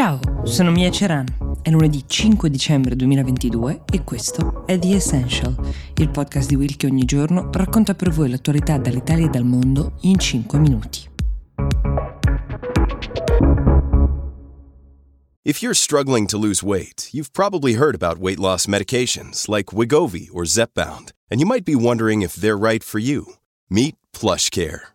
Ciao, sono Mia Ceran. È lunedì 5 dicembre 2022 e questo è The Essential, il podcast di Will che ogni giorno racconta per voi l'attualità dall'Italia e dal mondo in 5 minuti. If you're struggling to lose weight, you've probably heard about weight loss medications like Wigovi or Zepbound, and you might be wondering if they're right for you. Meet PlushCare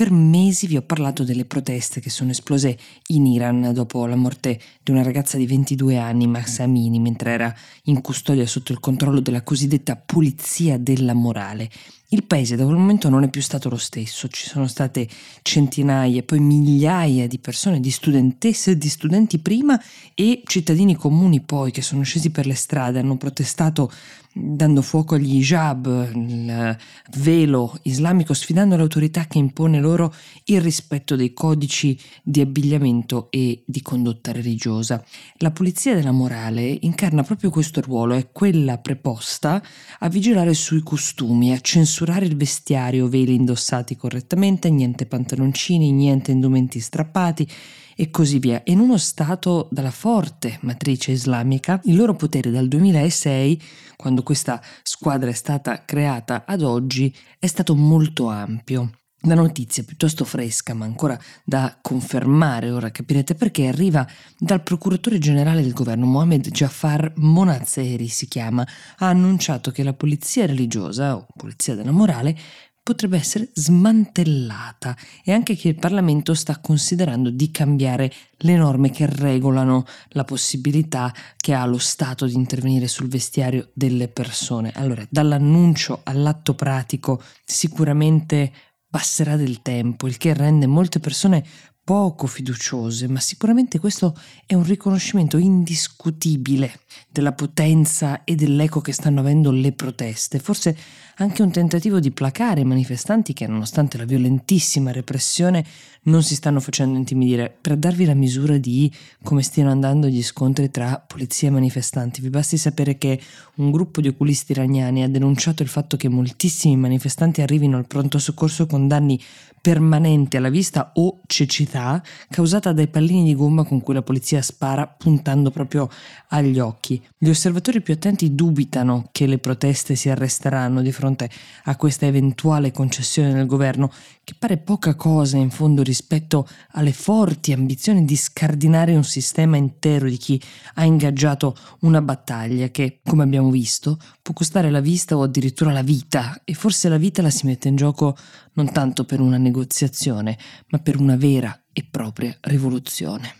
Per mesi vi ho parlato delle proteste che sono esplose in Iran dopo la morte di una ragazza di 22 anni, Mahsa Amini, mentre era in custodia sotto il controllo della cosiddetta polizia della morale. Il paese da quel momento non è più stato lo stesso, ci sono state centinaia, poi migliaia di persone, di studentesse e di studenti prima e cittadini comuni poi che sono scesi per le strade, hanno protestato dando fuoco agli hijab, il velo islamico, sfidando l'autorità che impone loro il rispetto dei codici di abbigliamento e di condotta religiosa. La polizia della morale incarna proprio questo ruolo, è quella preposta a vigilare sui costumi, a censurare il vestiario, veli indossati correttamente, niente pantaloncini, niente indumenti strappati e così via. In uno Stato dalla forte matrice islamica, il loro potere dal 2006, quando questa squadra è stata creata, ad oggi è stato molto ampio. La notizia piuttosto fresca, ma ancora da confermare, ora capirete perché, arriva dal procuratore generale del governo Mohamed Jafar Monazeri si chiama, ha annunciato che la polizia religiosa o polizia della morale potrebbe essere smantellata e anche che il Parlamento sta considerando di cambiare le norme che regolano la possibilità che ha lo Stato di intervenire sul vestiario delle persone. Allora, dall'annuncio all'atto pratico sicuramente passerà del tempo, il che rende molte persone poco fiduciose, ma sicuramente questo è un riconoscimento indiscutibile della potenza e dell'eco che stanno avendo le proteste, forse anche un tentativo di placare i manifestanti che, nonostante la violentissima repressione, non si stanno facendo intimidire. Per darvi la misura di come stiano andando gli scontri tra polizia e manifestanti, vi basti sapere che un gruppo di oculisti iraniani ha denunciato il fatto che moltissimi manifestanti arrivino al pronto soccorso con danni permanenti alla vista o cecità causata dai pallini di gomma con cui la polizia spara puntando proprio agli occhi. Gli osservatori più attenti dubitano che le proteste si arresteranno di fronte a questa eventuale concessione del governo, che pare poca cosa in fondo rispetto alle forti ambizioni di scardinare un sistema intero di chi ha ingaggiato una battaglia che, come abbiamo visto, può costare la vista o addirittura la vita, e forse la vita la si mette in gioco non tanto per una negoziazione, ma per una vera e propria rivoluzione.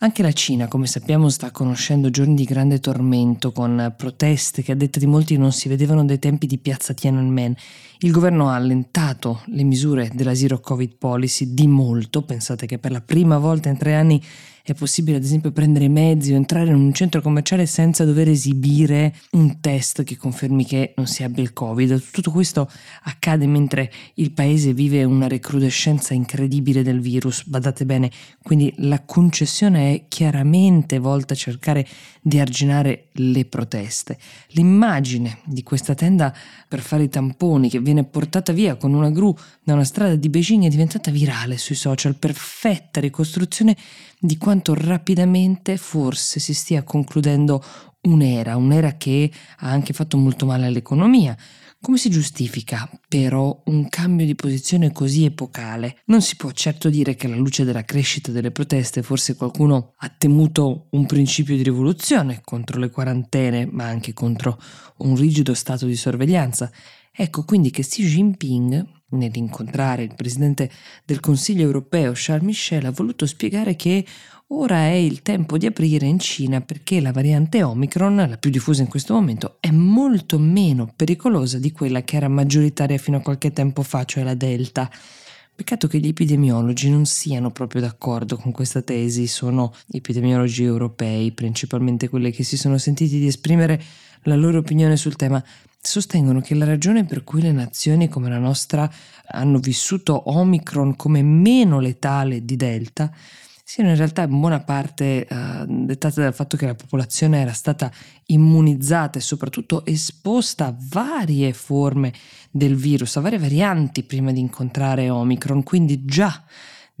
Anche la Cina, come sappiamo, sta conoscendo giorni di grande tormento con proteste che a detta di molti non si vedevano dai tempi di piazza Tiananmen. Il governo ha allentato le misure della Zero Covid Policy di molto, pensate che per la prima volta in tre anni è possibile ad esempio prendere mezzi o entrare in un centro commerciale senza dover esibire un test che confermi che non si abbia il Covid. Tutto questo accade mentre il paese vive una recrudescenza incredibile del virus, badate bene, quindi la concessione è chiaramente volta a cercare di arginare le proteste. L'immagine di questa tenda per fare i tamponi che viene portata via con una gru da una strada di Beijing è diventata virale sui social, perfetta ricostruzione di quanto rapidamente forse si stia concludendo un'era, un'era che ha anche fatto molto male all'economia. Come si giustifica però un cambio di posizione così epocale? Non si può certo dire che alla luce della crescita delle proteste forse qualcuno ha temuto un principio di rivoluzione contro le quarantene, ma anche contro un rigido stato di sorveglianza. Ecco quindi che Xi Jinping nell'incontrare il presidente del Consiglio europeo Charles Michel ha voluto spiegare che ora è il tempo di aprire in Cina perché la variante Omicron, la più diffusa in questo momento, è molto meno pericolosa di quella che era maggioritaria fino a qualche tempo fa, cioè la Delta. Peccato che gli epidemiologi non siano proprio d'accordo con questa tesi, sono epidemiologi europei, principalmente quelli che si sono sentiti di esprimere la loro opinione sul tema sostengono che la ragione per cui le nazioni come la nostra hanno vissuto Omicron come meno letale di Delta siano in realtà in buona parte uh, dettate dal fatto che la popolazione era stata immunizzata e soprattutto esposta a varie forme del virus, a varie varianti prima di incontrare Omicron, quindi già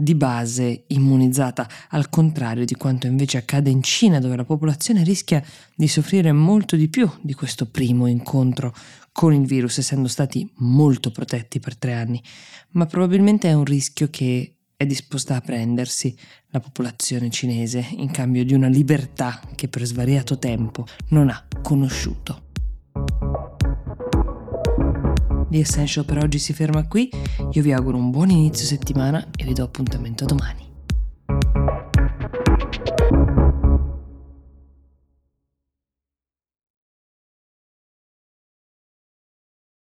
di base immunizzata, al contrario di quanto invece accade in Cina, dove la popolazione rischia di soffrire molto di più di questo primo incontro con il virus, essendo stati molto protetti per tre anni. Ma probabilmente è un rischio che è disposta a prendersi la popolazione cinese in cambio di una libertà che per svariato tempo non ha conosciuto. The Essential per oggi si ferma qui, io vi auguro un buon inizio settimana e vi do appuntamento domani.